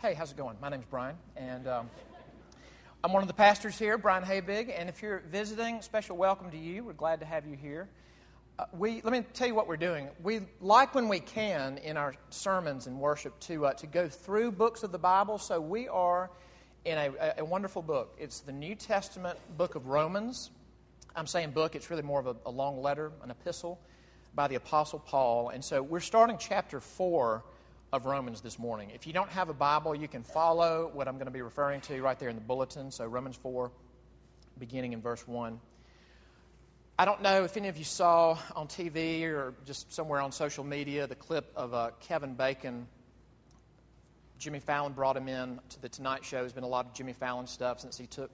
Hey, how's it going? My name's Brian, and um, I'm one of the pastors here, Brian Haybig. And if you're visiting, special welcome to you. We're glad to have you here. Uh, we let me tell you what we're doing. We like when we can in our sermons and worship to uh, to go through books of the Bible. So we are in a, a, wonderful book. It's the New Testament book of Romans. I'm saying book. It's really more of a, a long letter, an epistle by the Apostle Paul. And so we're starting chapter four of Romans this morning. If you don't have a Bible, you can follow what I'm going to be referring to right there in the bulletin. So, Romans 4, beginning in verse 1. I don't know if any of you saw on TV or just somewhere on social media the clip of uh, Kevin Bacon. Jimmy Fallon brought him in to the Tonight Show. There's been a lot of Jimmy Fallon stuff since he took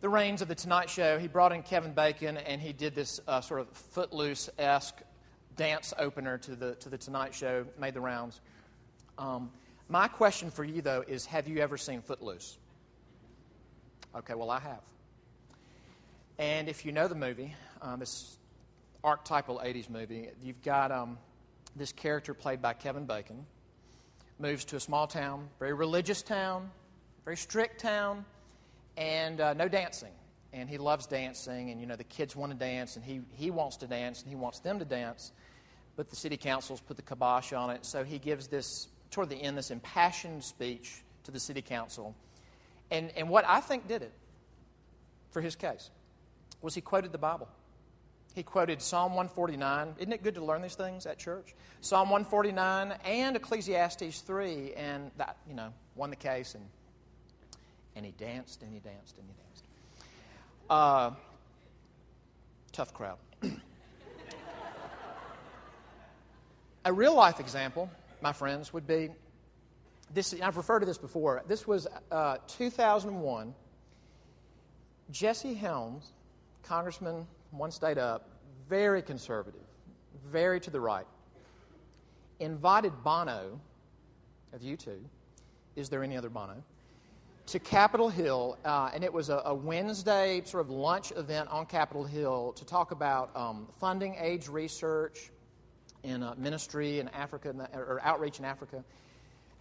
the reins of the Tonight Show. He brought in Kevin Bacon and he did this uh, sort of footloose esque dance opener to the, to the Tonight Show, made the rounds. Um, my question for you, though, is have you ever seen Footloose? Okay, well, I have. And if you know the movie, um, this archetypal 80s movie, you've got um, this character played by Kevin Bacon, moves to a small town, very religious town, very strict town, and uh, no dancing. And he loves dancing, and you know, the kids want to dance, and he, he wants to dance, and he wants them to dance, but the city council's put the kibosh on it, so he gives this toward the end, this impassioned speech to the city council. And, and what I think did it for his case was he quoted the Bible. He quoted Psalm 149. Isn't it good to learn these things at church? Psalm 149 and Ecclesiastes 3, and that, you know, won the case. And, and he danced and he danced and he danced. Uh, tough crowd. A real life example my friends, would be this. I've referred to this before. This was uh, 2001. Jesse Helms, congressman, one state up, very conservative, very to the right, invited Bono, of U2, is there any other Bono, to Capitol Hill, uh, and it was a, a, Wednesday sort of lunch event on Capitol Hill to talk about um, funding AIDS research, in uh, ministry in Africa, or outreach in Africa.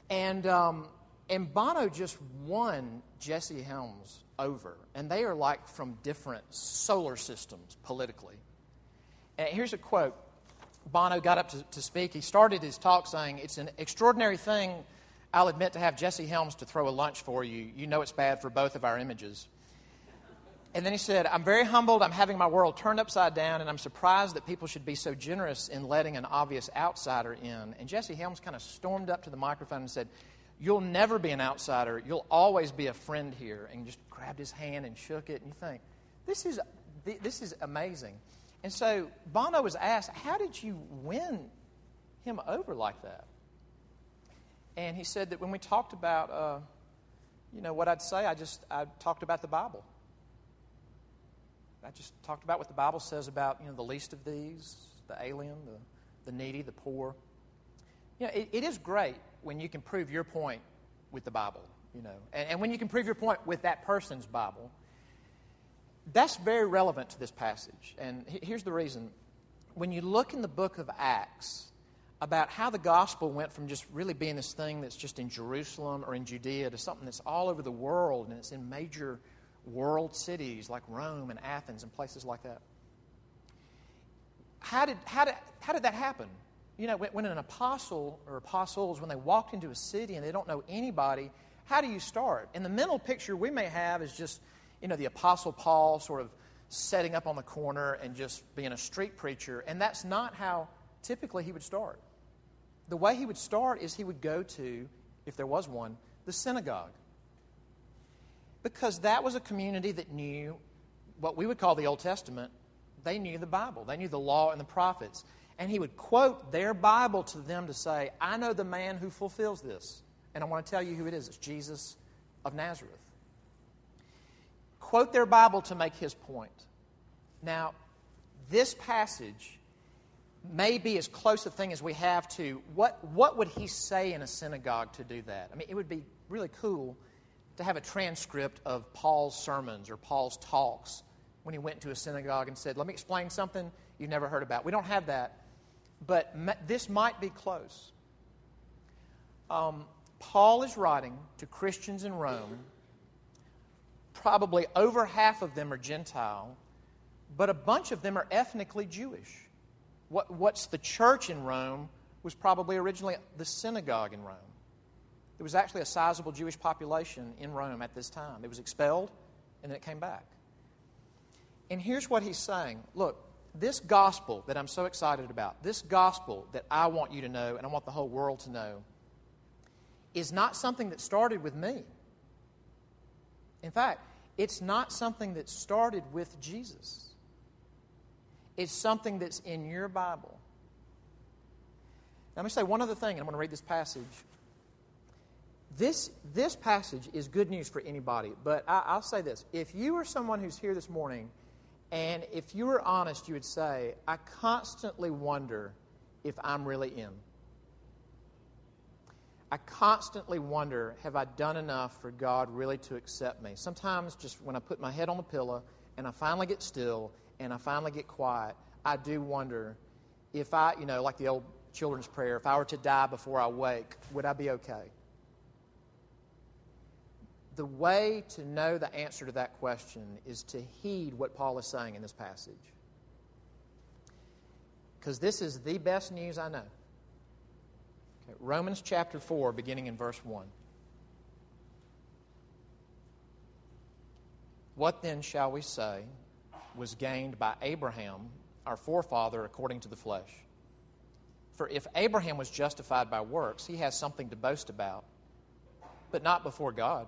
And, um, and Bono just won Jesse Helms over. And they are like from different solar systems politically. And here's a quote Bono got up to, to speak. He started his talk saying, It's an extraordinary thing, I'll admit, to have Jesse Helms to throw a lunch for you. You know it's bad for both of our images. And then he said, I'm very humbled. I'm having my world turned upside down, and I'm surprised that people should be so generous in letting an obvious outsider in. And Jesse Helms kind of stormed up to the microphone and said, You'll never be an outsider. You'll always be a friend here. And just grabbed his hand and shook it. And you think, this is, this is amazing. And so Bono was asked, How did you win him over like that? And he said that when we talked about, uh, you know, what I'd say, I just I talked about the Bible. I just talked about what the Bible says about you know the least of these, the alien, the, the needy, the poor. You know, it, it is great when you can prove your point with the Bible, you know, and, and when you can prove your point with that person's Bible. That's very relevant to this passage. And here's the reason. When you look in the book of Acts about how the gospel went from just really being this thing that's just in Jerusalem or in Judea to something that's all over the world and it's in major world cities like Rome and Athens and places like that. How did, how did, how did that happen? You know, when, when an apostle or apostles, when they walked into a city and they don't know anybody, how do you start? And the mental picture we may have is just, you know, the apostle Paul sort of setting up on the corner and just being a street preacher. And that's not how typically he would start. The way he would start is he would go to, if there was one, the synagogue. Because that was a community that knew what we would call the Old Testament. They knew the Bible, they knew the law and the prophets. And he would quote their Bible to them to say, I know the man who fulfills this. And I want to tell you who it is it's Jesus of Nazareth. Quote their Bible to make his point. Now, this passage may be as close a thing as we have to what, what would he say in a synagogue to do that? I mean, it would be really cool to have a transcript of Paul's sermons or Paul's talks when he went to a synagogue and said, Let me explain something you've never heard about. We don't have that, but this might be close. Um, Paul is writing to Christians in Rome. Probably over half of them are Gentile, but a bunch of them are ethnically Jewish. What, what's the church in Rome was probably originally the synagogue in Rome. There was actually a sizable Jewish population in Rome at this time. It was expelled and then it came back. And here's what he's saying Look, this gospel that I'm so excited about, this gospel that I want you to know and I want the whole world to know, is not something that started with me. In fact, it's not something that started with Jesus. It's something that's in your Bible. Now, let me say one other thing, and I'm going to read this passage. This, this passage is good news for anybody, but I, I'll say this. If you are someone who's here this morning, and if you were honest, you would say, I constantly wonder if I'm really in. I constantly wonder, have I done enough for God really to accept me? Sometimes, just when I put my head on the pillow and I finally get still and I finally get quiet, I do wonder if I, you know, like the old children's prayer, if I were to die before I wake, would I be okay? The way to know the answer to that question is to heed what Paul is saying in this passage. Because this is the best news I know. Okay, Romans chapter 4, beginning in verse 1. What then shall we say was gained by Abraham, our forefather, according to the flesh? For if Abraham was justified by works, he has something to boast about, but not before God.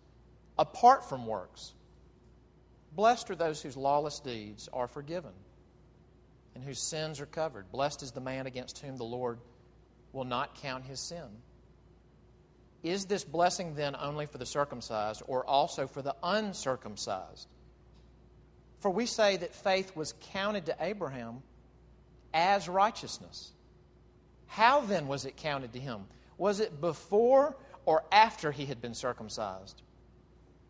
apart from works. Blessed are those whose lawless deeds are forgiven and whose sins are covered. Blessed is the man against whom the Lord will not count his sin. Is this blessing then only for the circumcised or also for the uncircumcised? For we say that faith was counted to Abraham as righteousness. How then was it counted to him? Was it before or after he had been circumcised?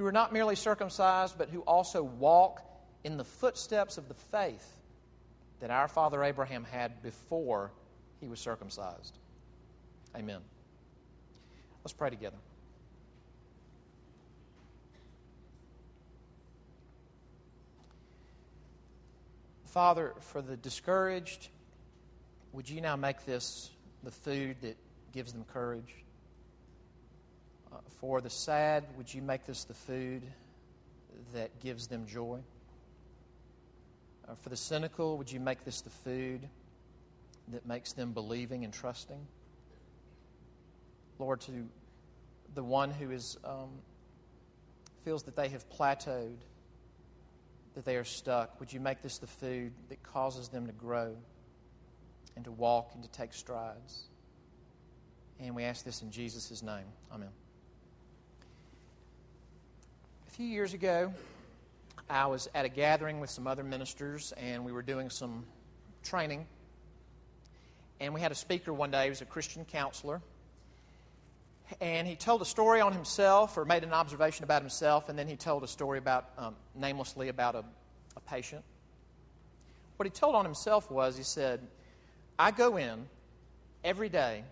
who are not merely circumcised, but who also walk in the footsteps of the faith that our father Abraham had before he was circumcised. Amen. Let's pray together. Father, for the discouraged, would you now make this the food that gives them courage? For the sad, would you make this the food that gives them joy? Uh, for the cynical, would you make this the food that makes them believing and trusting? Lord, to the one who is, um, feels that they have plateaued, that they are stuck, would you make this the food that causes them to grow and to walk and to take strides? And we ask this in Jesus' name. Amen. A few years ago, I was at a gathering with some other ministers, and we were doing some training. And we had a speaker one day, he was a Christian counselor. And he told a story on himself, or made an observation about himself, and then he told a story about, um, namelessly, about a, a patient. What he told on himself was, he said, I go in every day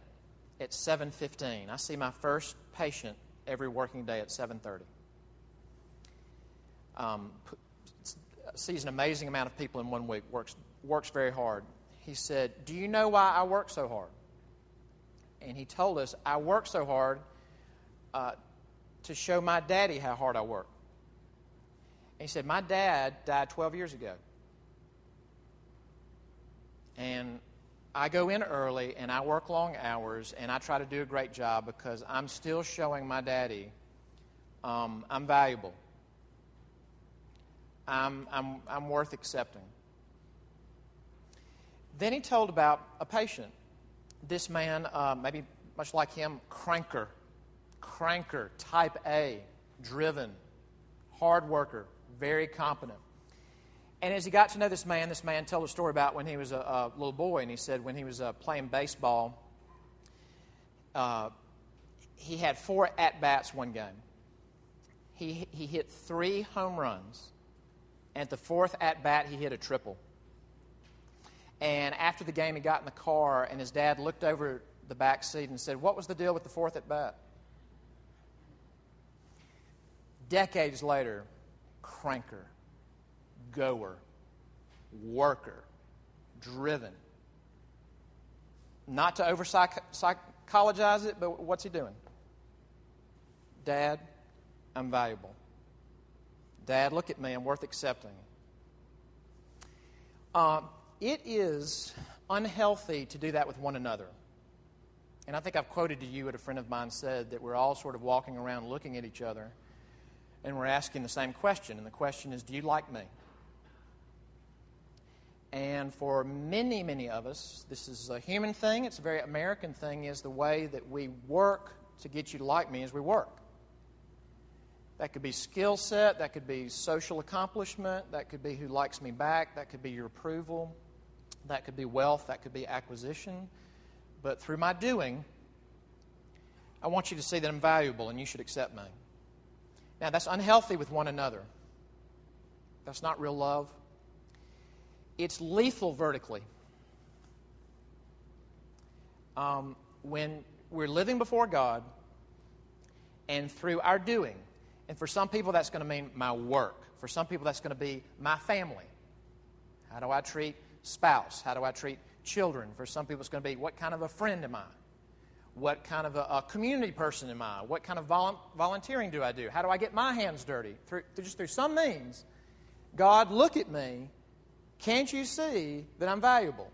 at 7.15. I see my first patient every working day at 7.30 um, sees an amazing amount of people in one week, works, works very hard. He said, Do you know why I work so hard? And he told us, I work so hard uh, to show my daddy how hard I work. And he said, My dad died 12 years ago. And I go in early and I work long hours and I try to do a great job because I'm still showing my daddy um, I'm valuable. I'm, I'm, I'm worth accepting. Then he told about a patient. This man, uh, maybe much like him, cranker, cranker, type A, driven, hard worker, very competent. And as he got to know this man, this man told a story about when he was a, a little boy, and he said when he was uh, playing baseball, uh, he had four at bats one game. He, he hit three home runs, at the fourth at bat, he hit a triple. And after the game, he got in the car, and his dad looked over the back seat and said, What was the deal with the fourth at bat? Decades later, cranker, goer, worker, driven. Not to over psychologize it, but what's he doing? Dad, I'm valuable. Dad, look at me. I'm worth accepting. Uh, it is unhealthy to do that with one another. And I think I've quoted to you what a friend of mine said that we're all sort of walking around looking at each other and we're asking the same question. And the question is, Do you like me? And for many, many of us, this is a human thing, it's a very American thing, is the way that we work to get you to like me as we work. That could be skill set, that could be social accomplishment, that could be who likes me back, that could be your approval, that could be wealth, that could be acquisition. But through my doing, I want you to see that I'm valuable and you should accept me. Now, that's unhealthy with one another. That's not real love. It's lethal vertically. Um, when we're living before God and through our doing, and for some people, that's going to mean my work. For some people, that's going to be my family. How do I treat spouse? How do I treat children? For some people, it's going to be what kind of a friend am I? What kind of a, a community person am I? What kind of volu- volunteering do I do? How do I get my hands dirty? Through, just through some means, God, look at me. Can't you see that I'm valuable?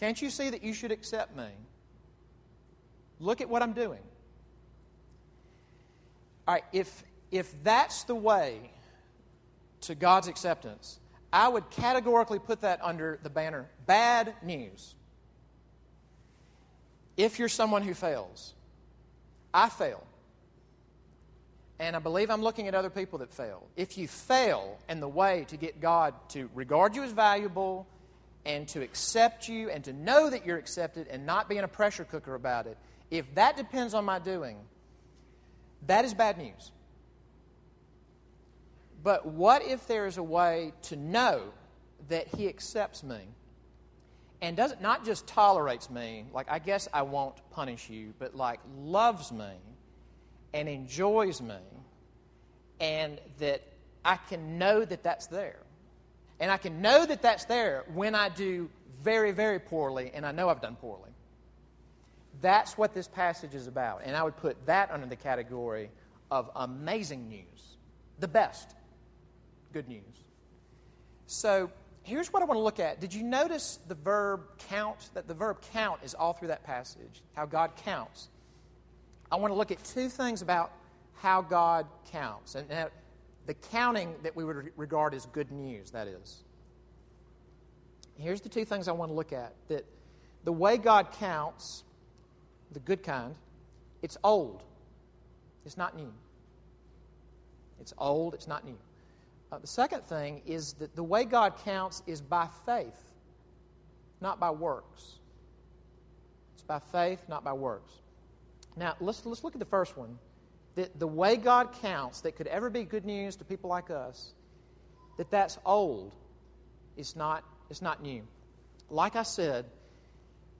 Can't you see that you should accept me? Look at what I'm doing. All right, if, if that's the way to God's acceptance, I would categorically put that under the banner bad news. If you're someone who fails, I fail. And I believe I'm looking at other people that fail. If you fail in the way to get God to regard you as valuable and to accept you and to know that you're accepted and not being a pressure cooker about it, if that depends on my doing, that is bad news. But what if there is a way to know that He accepts me and doesn't not just tolerates me, like I guess I won't punish you, but like loves me and enjoys me, and that I can know that that's there. And I can know that that's there when I do very, very poorly, and I know I've done poorly. That's what this passage is about. And I would put that under the category of amazing news, the best good news. So here's what I want to look at. Did you notice the verb count? That the verb count is all through that passage, how God counts. I want to look at two things about how God counts. And now, the counting that we would regard as good news, that is. Here's the two things I want to look at that the way God counts the good kind, it's old. It's not new. It's old, it's not new. Uh, the second thing is that the way God counts is by faith, not by works. It's by faith, not by works. Now, let's, let's look at the first one. That the way God counts that could ever be good news to people like us, that that's old, it's not, it's not new. Like I said,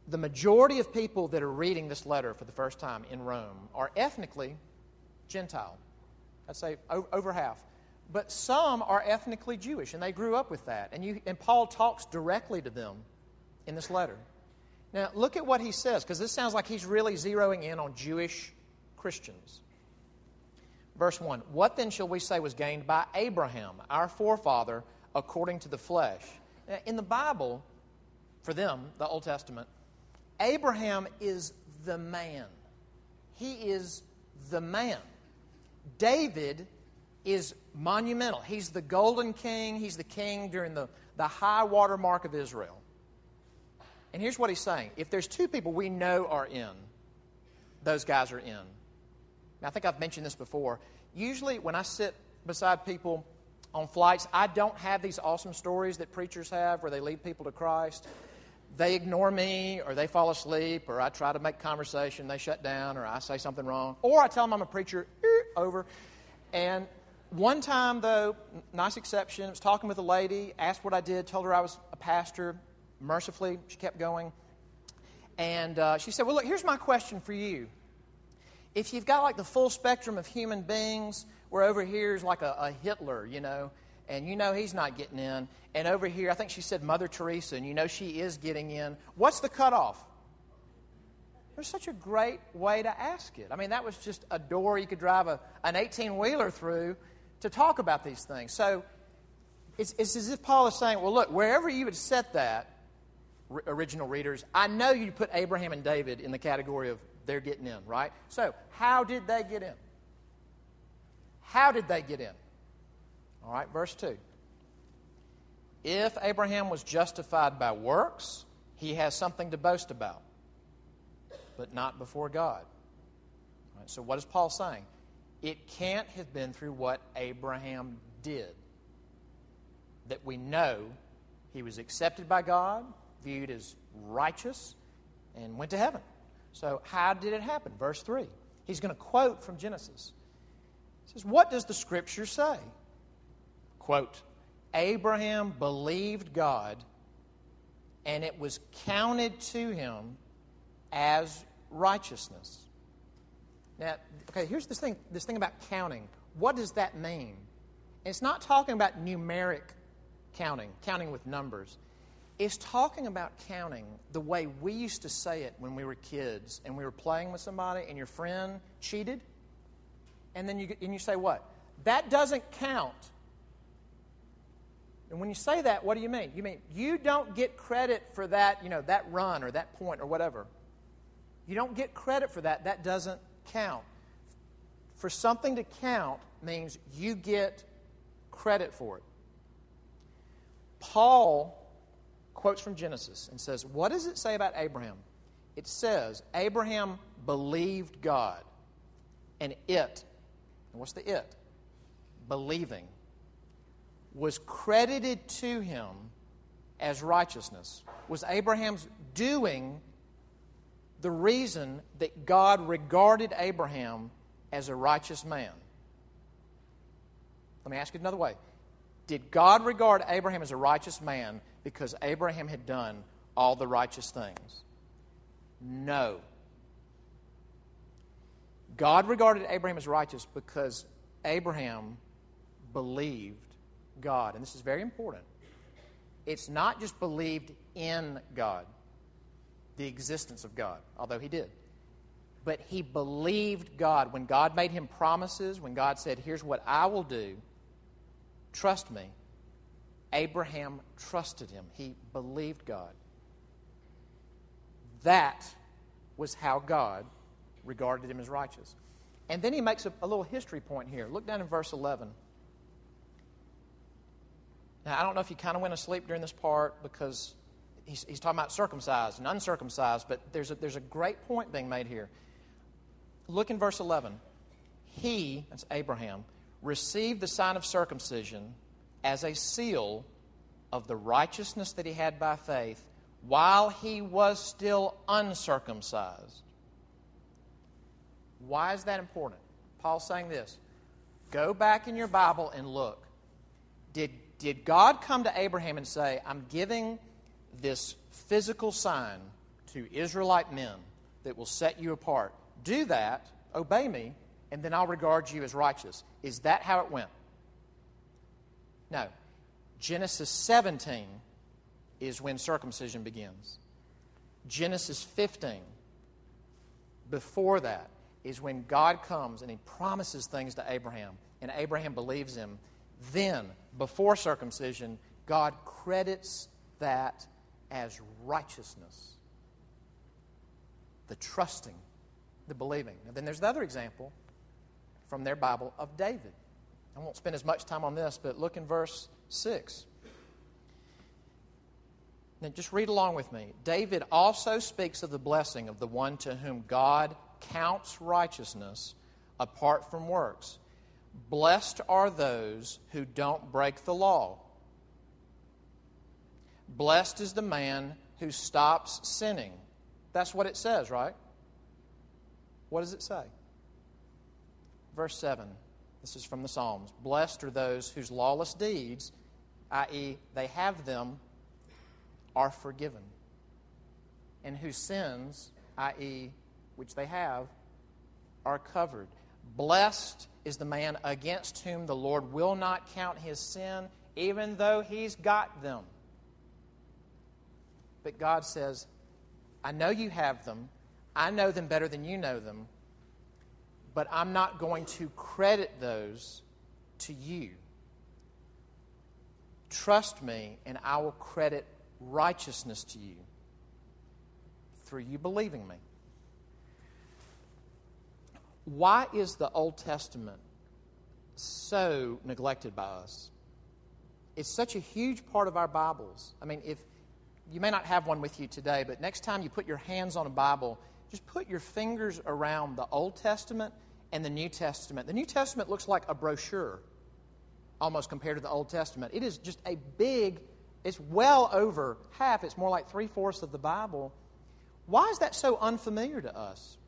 the majority of people that are reading this letter for the first time in Rome are ethnically Gentile. I'd say over half. But some are ethnically Jewish, and they grew up with that. And, you, and Paul talks directly to them in this letter. Now, look at what he says, because this sounds like he's really zeroing in on Jewish Christians. Verse 1 What then shall we say was gained by Abraham, our forefather, according to the flesh? Now, in the Bible, for them, the Old Testament, Abraham is the man. He is the man. David is monumental. He's the golden king, he's the king during the, the high water mark of Israel. And here's what he's saying if there's two people we know are in, those guys are in. Now, I think I've mentioned this before. Usually, when I sit beside people on flights, I don't have these awesome stories that preachers have where they lead people to Christ. They ignore me, or they fall asleep, or I try to make conversation, they shut down, or I say something wrong, or I tell them I'm a preacher, over. And one time, though, nice exception, I was talking with a lady, asked what I did, told her I was a pastor. Mercifully, she kept going. And uh, she said, Well, look, here's my question for you. If you've got like the full spectrum of human beings, where over here is like a, a Hitler, you know, and you know he's not getting in. And over here, I think she said Mother Teresa, and you know she is getting in. What's the cutoff? There's such a great way to ask it. I mean, that was just a door you could drive a, an 18 wheeler through to talk about these things. So it's, it's as if Paul is saying, well, look, wherever you would set that, original readers, I know you put Abraham and David in the category of they're getting in, right? So, how did they get in? How did they get in? All right, verse 2. If Abraham was justified by works, he has something to boast about, but not before God. Right, so, what is Paul saying? It can't have been through what Abraham did that we know he was accepted by God, viewed as righteous, and went to heaven. So, how did it happen? Verse 3. He's going to quote from Genesis. He says, What does the scripture say? Quote, Abraham believed God, and it was counted to him as righteousness. Now, okay, here's this thing, this thing about counting. What does that mean? It's not talking about numeric counting, counting with numbers. It's talking about counting the way we used to say it when we were kids and we were playing with somebody and your friend cheated. And then you, and you say, What? That doesn't count. And when you say that, what do you mean? You mean you don't get credit for that, you know, that run or that point or whatever. You don't get credit for that. That doesn't count. For something to count means you get credit for it. Paul quotes from Genesis and says, What does it say about Abraham? It says, Abraham believed God, and it, and what's the it? Believing, was credited to him as righteousness. Was Abraham's doing the reason that God regarded Abraham as a righteous man? Let me ask it another way. Did God regard Abraham as a righteous man because Abraham had done all the righteous things? No. God regarded Abraham as righteous because Abraham believed God. And this is very important. It's not just believed in God, the existence of God, although he did. But he believed God. When God made him promises, when God said, Here's what I will do, trust me, Abraham trusted him. He believed God. That was how God regarded him as righteous. And then he makes a, a, little history point here. Look down in verse 11. Now, I don't know if you kind of went asleep during this part because he's, he's talking about circumcised and uncircumcised, but there's a, there's a great point being made here. Look in verse 11. He, that's Abraham, received the sign of circumcision as a seal of the righteousness that he had by faith while he was still uncircumcised. Why is that important? Paul's saying this Go back in your Bible and look. Did, did God come to Abraham and say, I'm giving this physical sign to Israelite men that will set you apart? Do that, obey me, and then I'll regard you as righteous. Is that how it went? No. Genesis 17 is when circumcision begins. Genesis 15, before that, is when God comes and he promises things to Abraham, and Abraham believes him. Then, before circumcision, God credits that as righteousness. The trusting, the believing. And then there's the other example from their Bible of David. I won't spend as much time on this, but look in verse 6. Now, just read along with me. David also speaks of the blessing of the one to whom God counts righteousness apart from works. Blessed are those who don't break the law. Blessed is the man who stops sinning. That's what it says, right? What does it say? Verse 7. This is from the Psalms. Blessed are those whose lawless deeds, i.e., they have them, are forgiven, and whose sins, i.e., which they have, are covered. Blessed is the man against whom the Lord will not count his sin, even though he's got them. But God says, I know you have them. I know them better than you know them. But I'm not going to credit those to you. Trust me, and I will credit righteousness to you through you believing me. Why is the Old Testament so neglected by us? It's such a huge part of our Bibles. I mean, if you may not have one with you today, but next time you put your hands on a Bible, just put your fingers around the Old Testament and the New Testament. The New Testament looks like a brochure almost compared to the Old Testament. It is just a big, it's well over half, it's more like three fourths of the Bible. Why is that so unfamiliar to us?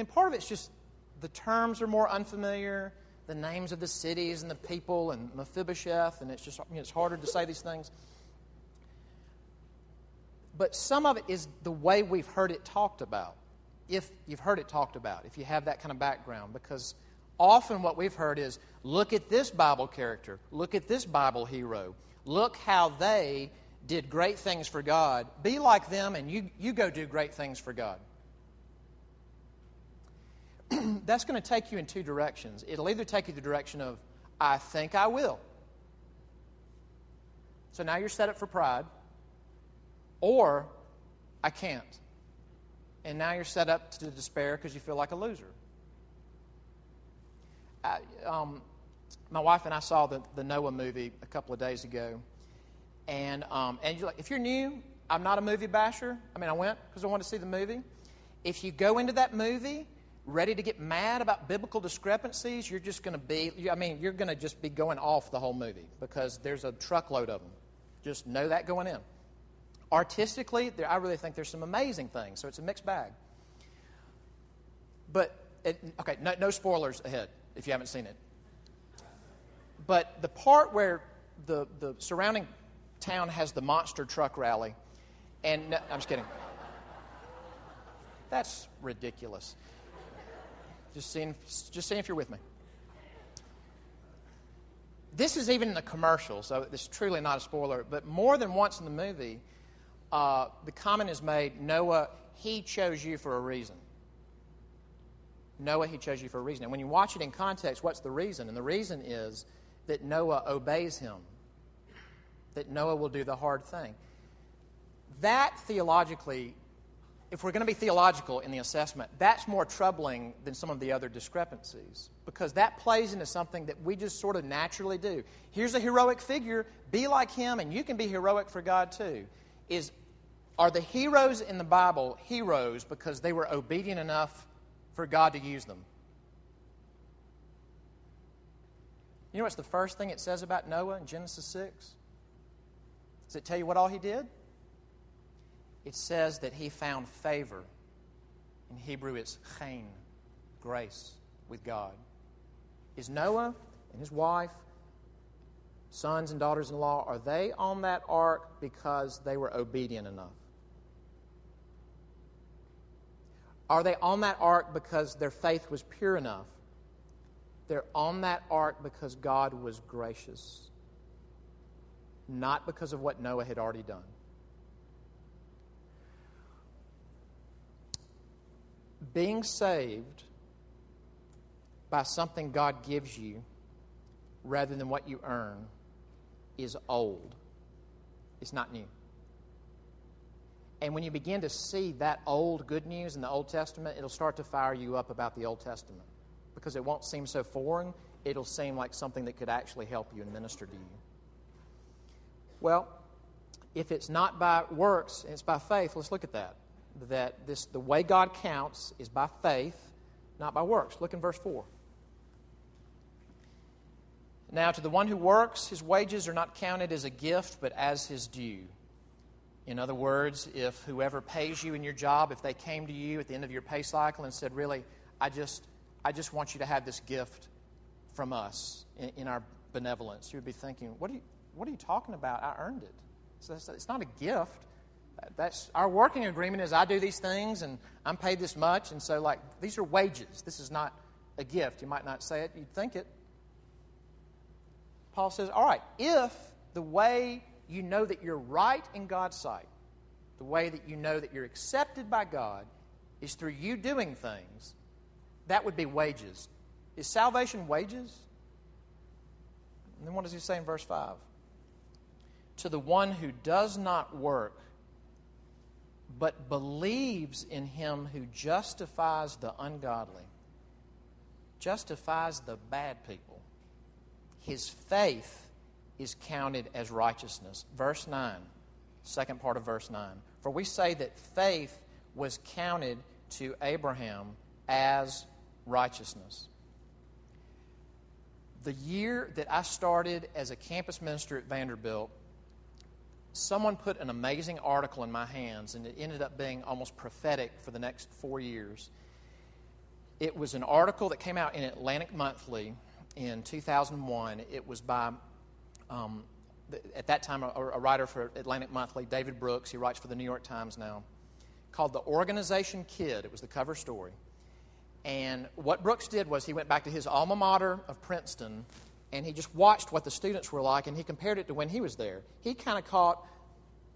And part of it's just the terms are more unfamiliar, the names of the cities and the people and Mephibosheth, and it's just you know, it's harder to say these things. But some of it is the way we've heard it talked about. If you've heard it talked about, if you have that kind of background, because often what we've heard is look at this Bible character, look at this Bible hero, look how they did great things for God. Be like them, and you, you go do great things for God. That's going to take you in two directions. It'll either take you the direction of, I think I will. So now you're set up for pride or I can't. And now you're set up to despair because you feel like a loser. I, um, my wife and I saw the, the Noah movie a couple of days ago. And, um, and you're like, if you're new, I'm not a movie basher. I mean, I went because I wanted to see the movie. If you go into that movie ready to get mad about biblical discrepancies, you're just going to be, I mean, you're going to just be going off the whole movie because there's a truckload of them. Just know that going in. Artistically, there, I really think there's some amazing things, so it's a mixed bag. But, it, okay, no, no spoilers ahead if you haven't seen it. But the part where the, the surrounding town has the monster truck rally, and no, I'm just kidding. That's ridiculous. Just seeing, just seeing if you're with me. This is even in the commercial, so this is truly not a spoiler. But more than once in the movie, uh, the comment is made Noah, he chose you for a reason. Noah, he chose you for a reason. And when you watch it in context, what's the reason? And the reason is that Noah obeys him, that Noah will do the hard thing. That theologically, if we're going to be theological in the assessment, that's more troubling than some of the other discrepancies because that plays into something that we just sort of naturally do. Here's a heroic figure, be like him, and you can be heroic for God too. Is are the heroes in the Bible heroes because they were obedient enough for God to use them? You know what's the first thing it says about Noah in Genesis 6? Does it tell you what all he did? It says that he found favor. In Hebrew, it's chen, grace with God. Is Noah and his wife sons and daughters in law, are they on that ark because they were obedient enough? Are they on that ark because their faith was pure enough? They're on that ark because God was gracious, not because of what Noah had already done. Being saved by something God gives you rather than what you earn is old. It's not new. And when you begin to see that old good news in the Old Testament, it'll start to fire you up about the Old Testament because it won't seem so foreign. It'll seem like something that could actually help you and minister to you. Well, if it's not by works, it's by faith, let's look at that. That this the way God counts is by faith, not by works. Look in verse 4. Now, to the one who works, his wages are not counted as a gift, but as his due. In other words, if whoever pays you in your job, if they came to you at the end of your pay cycle and said, Really, I just, I just want you to have this gift from us in, in our benevolence, you would be thinking, What are you, what are you talking about? I earned it. So it's not a gift. That's our working agreement is I do these things and I'm paid this much, and so like these are wages. This is not a gift. You might not say it, you'd think it. Paul says, All right, if the way you know that you're right in God's sight, the way that you know that you're accepted by God is through you doing things, that would be wages. Is salvation wages? And then what does he say in verse 5? To the one who does not work, but believes in him who justifies the ungodly, justifies the bad people, his faith is counted as righteousness. Verse 9, second part of verse 9. For we say that faith was counted to Abraham as righteousness. The year that I started as a campus minister at Vanderbilt, someone put an amazing article in my hands, and it ended up being almost prophetic for the next four years. It was an article that came out in Atlantic Monthly in 2001. It was by um, at that time, a, a, writer for Atlantic Monthly, David Brooks, he writes for the New York Times now, called The Organization Kid. It was the cover story. And what Brooks did was he went back to his alma mater of Princeton and he just watched what the students were like and he compared it to when he was there. He kind of caught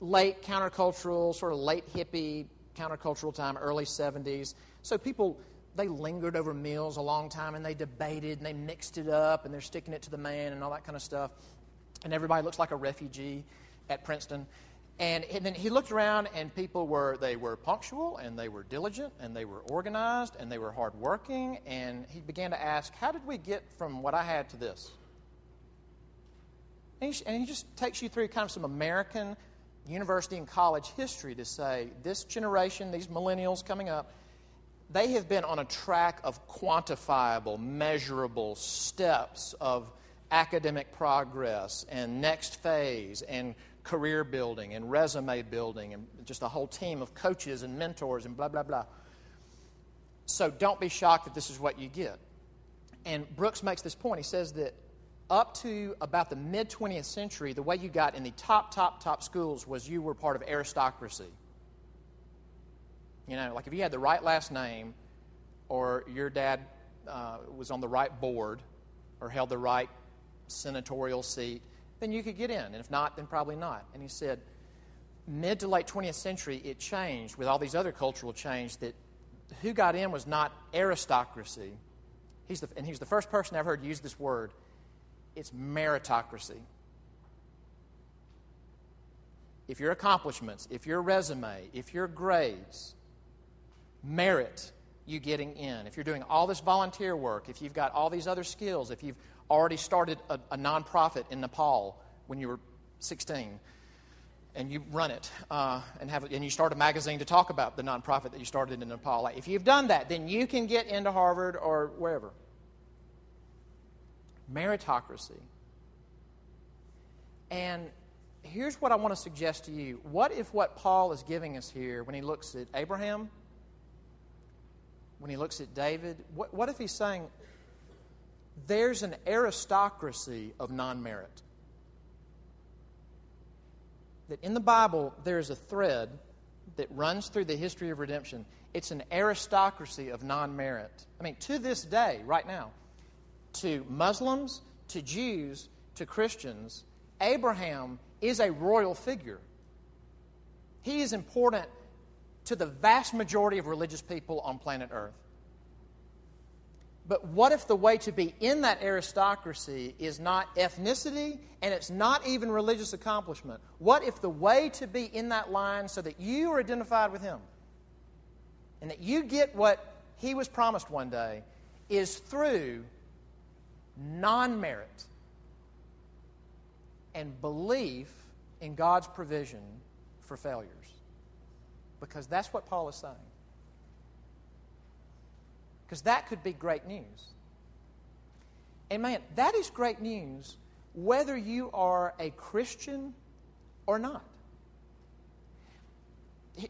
late countercultural, sort of late hippie countercultural time, early 70s. So people, they lingered over meals a long time and they debated and they mixed it up and they're sticking it to the man and all that kind of stuff and everybody looks like a refugee at Princeton. And, and, then he looked around, and people were they were punctual, and they were diligent, and they were organized, and they were hardworking. And he began to ask, "How did we get from what I had to this?" And he, and he just takes you through kind of some American university and college history to say this generation, these millennials coming up, they have been on a track of quantifiable, measurable steps of academic progress and next phase and career building and resume building and just a whole team of coaches and mentors and blah, blah, blah. So don't be shocked that this is what you get. And Brooks makes this point. He says that up to about the mid 20th century, the way you got in the top, top, top schools was you were part of aristocracy. You know, like if you had the right last name, or your dad uh, was on the right board, or held the right senatorial seat, then you could get in. And if not, then probably not. And he said, mid to late 20th century, it changed with all these other cultural change that who got in was not aristocracy. He's the, and he's the first person I've heard use this word. It's meritocracy. If your accomplishments, if your resume, if your grades merit you getting in, if you're doing all this volunteer work, if you've got all these other skills, if you've already started a, a nonprofit in Nepal when you were 16 and you run it uh, and have and you start a magazine to talk about the nonprofit that you started in Nepal. If you've done that, then you can get into Harvard or wherever. Meritocracy. And here's what I want to suggest to you. What if what Paul is giving us here when he looks at Abraham, when he looks at David, what, what if he's saying, there's an aristocracy of non merit. That in the Bible, there is a thread that runs through the history of redemption. It's an aristocracy of non merit. I mean, to this day, right now, to Muslims, to Jews, to Christians, Abraham is a royal figure. He is important to the vast majority of religious people on planet Earth. But what if the way to be in that aristocracy is not ethnicity and it's not even religious accomplishment? What if the way to be in that line so that you are identified with him and that you get what he was promised one day is through non merit and belief in God's provision for failures? Because that's what Paul is saying. Because that could be great news. And man, that is great news whether you are a Christian or not.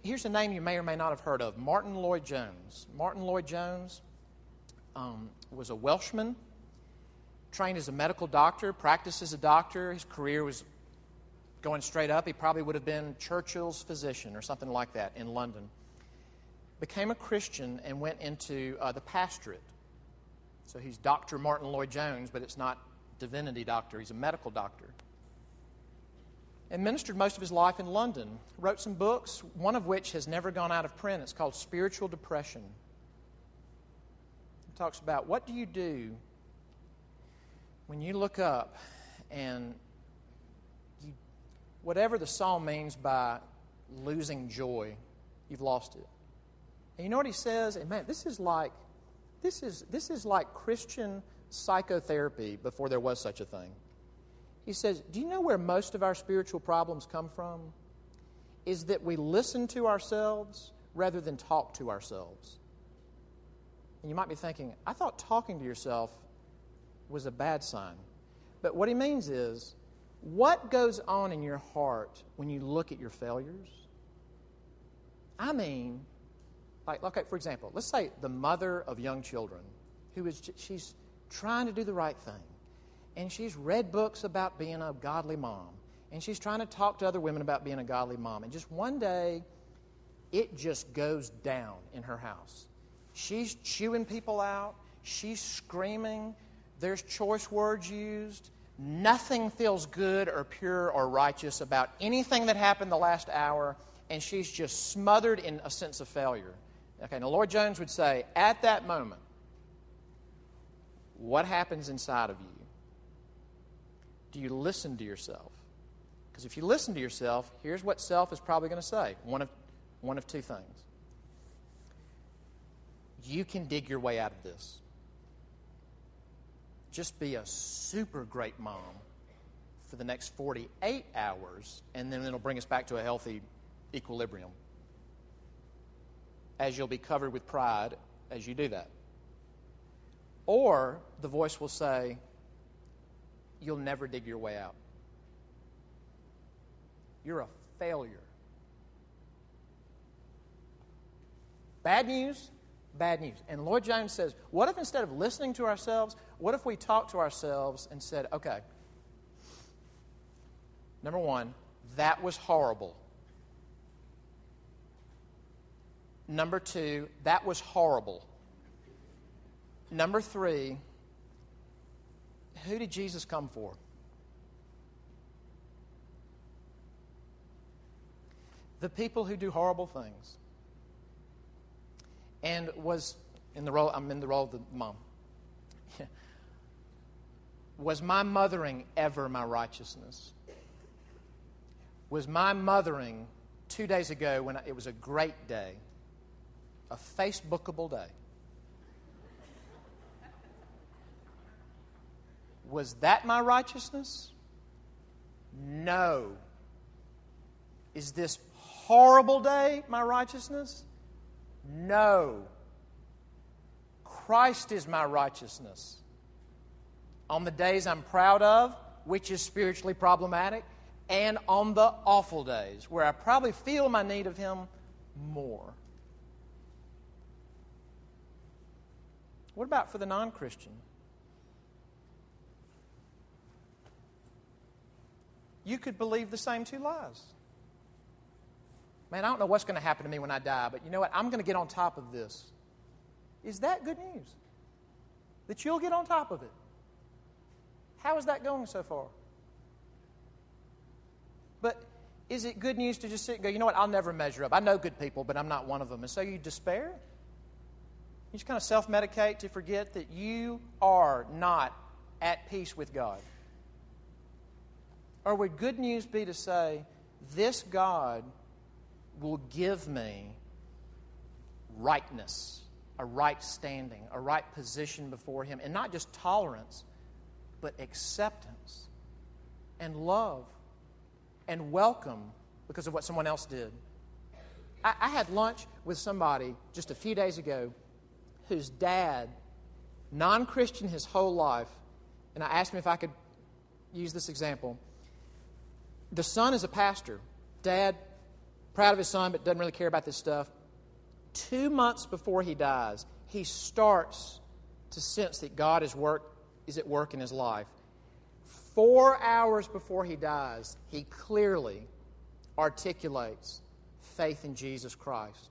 Here's a name you may or may not have heard of Martyn Lloyd-Jones. Martyn Lloyd-Jones um, was a Welshman, trained as a medical doctor, practiced as a doctor. His career was going straight up. He probably would have been Churchill's physician or something like that in London became a Christian and went into uh, the pastorate. So he's Dr. Martyn Lloyd-Jones, but it's not divinity doctor, he's a medical doctor. And ministered most of his life in London. Wrote some books, one of which has never gone out of print. It's called Spiritual Depression. It talks about what do you do when you look up and you, whatever the psalm means by losing joy, you've lost it. And you know what he says? And man, this is like this is this is like Christian psychotherapy before there was such a thing. He says, "Do you know where most of our spiritual problems come from? Is that we listen to ourselves rather than talk to ourselves." And you might be thinking, "I thought talking to yourself was a bad sign." But what he means is, what goes on in your heart when you look at your failures? I mean, like, okay, for example, let's say the mother of young children who is, she's trying to do the right thing. And she's read books about being a godly mom. And she's trying to talk to other women about being a godly mom. And just one day, it just goes down in her house. She's chewing people out. She's screaming. There's choice words used. Nothing feels good or pure or righteous about anything that happened the last hour. And she's just smothered in a sense of failure. Okay, now Lloyd-Jones would say, at that moment, what happens inside of you? Do you listen to yourself? Because if you listen to yourself, here's what self is probably going to say one of, one of two things. You can dig your way out of this. Just be a super great mom for the next 48 hours, and then it'll bring us back to a healthy equilibrium as you'll be covered with pride as you do that. Or the voice will say, You'll never dig your way out. You're a failure. Bad news, bad news. And Lloyd-Jones says, What if instead of listening to ourselves, what if we talked to ourselves and said, Okay, number one, that was horrible. Number two, that was horrible. Number three, who did Jesus come for? The people who do horrible things. And was in the role, I'm in the role of the mom. was my mothering ever my righteousness? Was my mothering two days ago when it was a great day? a Facebookable day. Was that my righteousness? No. Is this horrible day my righteousness? No. Christ is my righteousness. On the days I'm proud of, which is spiritually problematic, and on the awful days where I probably feel my need of Him more. What about for the non Christian? You could believe the same two lies. Man, I don't know what's going to happen to me when I die, but you know what? I'm going to get on top of this. Is that good news? That you'll get on top of it. How is that going so far? But Is it good news to just sit and go, you know what, I'll never measure up. I know good people, but I'm not one of them. And so you despair? You just kind of self medicate to forget that you are not at peace with God? Or would good news be to say, this God will give me rightness, a right standing, a right position before Him, and not just tolerance, but acceptance and love and welcome because of what someone else did. I, I had lunch with somebody just a few days ago whose dad, non Christian his whole life, and I asked him if I could use this example. The son is a pastor. Dad, proud of his son, but doesn't really care about this stuff. Two months before he dies, he starts to sense that God is, work, is at work in his life. Four hours before he dies, he clearly articulates faith in Jesus Christ.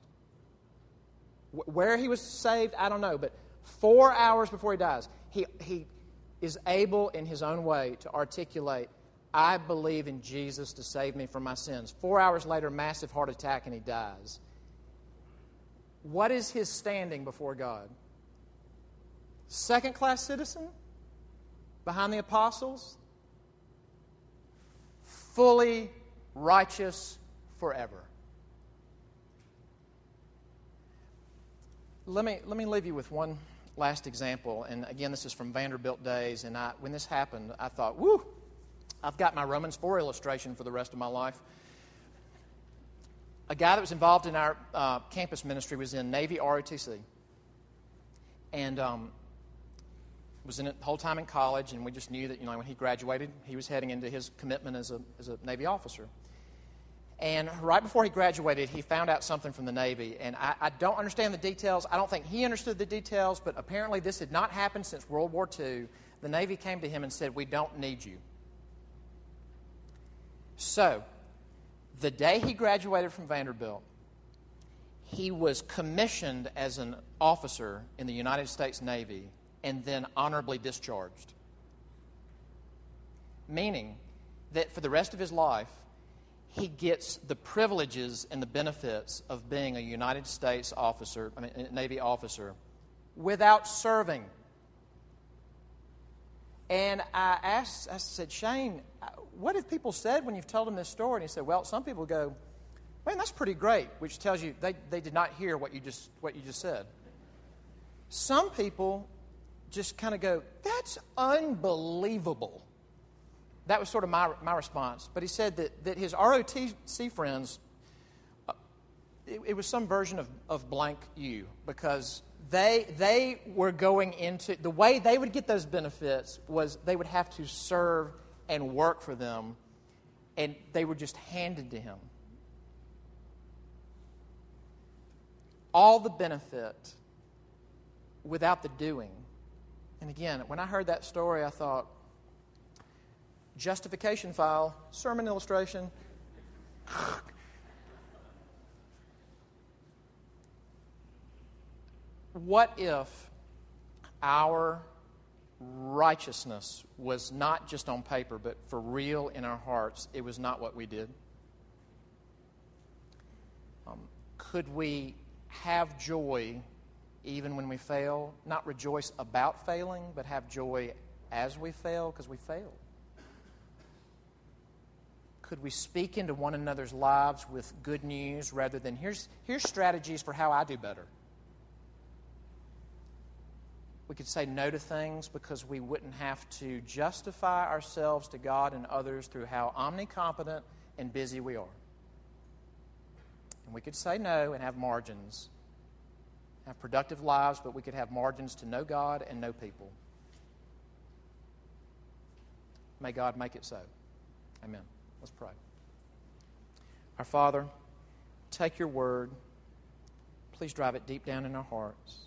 Where he was saved, I don't know, but four hours before he dies, he, he is able in his own way to articulate, I believe in Jesus to save me from my sins. Four hours later, massive heart attack, and he dies. What is his standing before God? Second class citizen? Behind the apostles? Fully righteous forever. Let me, let me leave you with one last example. And again, this is from Vanderbilt days. And I, when this happened, I thought, whoo, I've got my Romans 4 illustration for the rest of my life. A guy that was involved in our uh, campus ministry was in Navy ROTC. And um, was in it the whole time in college, and we just knew that, you know, when he graduated, he was heading into his commitment as a, as a Navy officer. And right before he graduated, he found out something from the Navy. And I, I, don't understand the details. I don't think he understood the details, but apparently this had not happened since World War II. The Navy came to him and said, We don't need you. So, the day he graduated from Vanderbilt, he was commissioned as an officer in the United States Navy and then honorably discharged. Meaning that for the rest of his life, he gets the privileges and the benefits of being a United States officer, I mean, Navy officer, without serving. And I asked, I said, Shane, what have people said when you've told them this story? And he said, Well, some people go, Man, that's pretty great, which tells you they, they did not hear what you just what you just said. Some people just kind of go, That's unbelievable. That was sort of my, my response. But he said that, that his ROTC friends, uh, it, it, was some version of, of blank you because they, they were going into, the way they would get those benefits was they would have to serve and work for them, and they were just handed to him. All the benefit without the doing. And again, when I heard that story, I thought, justification file, sermon illustration. what if our righteousness was not just on paper, but for real in our hearts? It was not what we did. Um, could we have joy even when we fail? Not rejoice about failing, but have joy as we fail because we failed. Could we speak into one another's lives with good news rather than here's, here's strategies for how I do better? We could say no to things because we wouldn't have to justify ourselves to God and others through how omnicompetent and busy we are. And we could say no and have margins, have productive lives, but we could have margins to know God and know people. May God make it so. Amen. Let's pray. Our Father, take your word. Please drive it deep down in our hearts.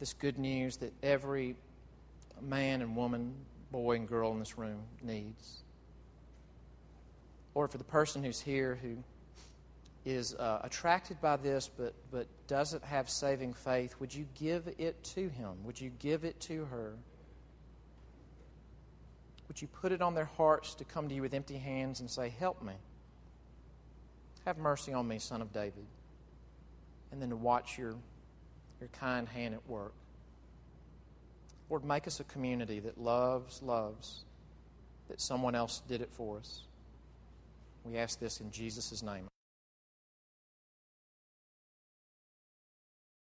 This good news that every man and woman, boy and girl in this room needs. Lord, for the person who's here who is uh, attracted by this but, but doesn't have saving faith, would you give it to him? Would you give it to her? would you put it on their hearts to come to you with empty hands and say, Help me? Have mercy on me, son of David. And then to watch your, your kind hand at work. Lord, make us a community that loves, loves that someone else did it for us. We ask this in Jesus' name.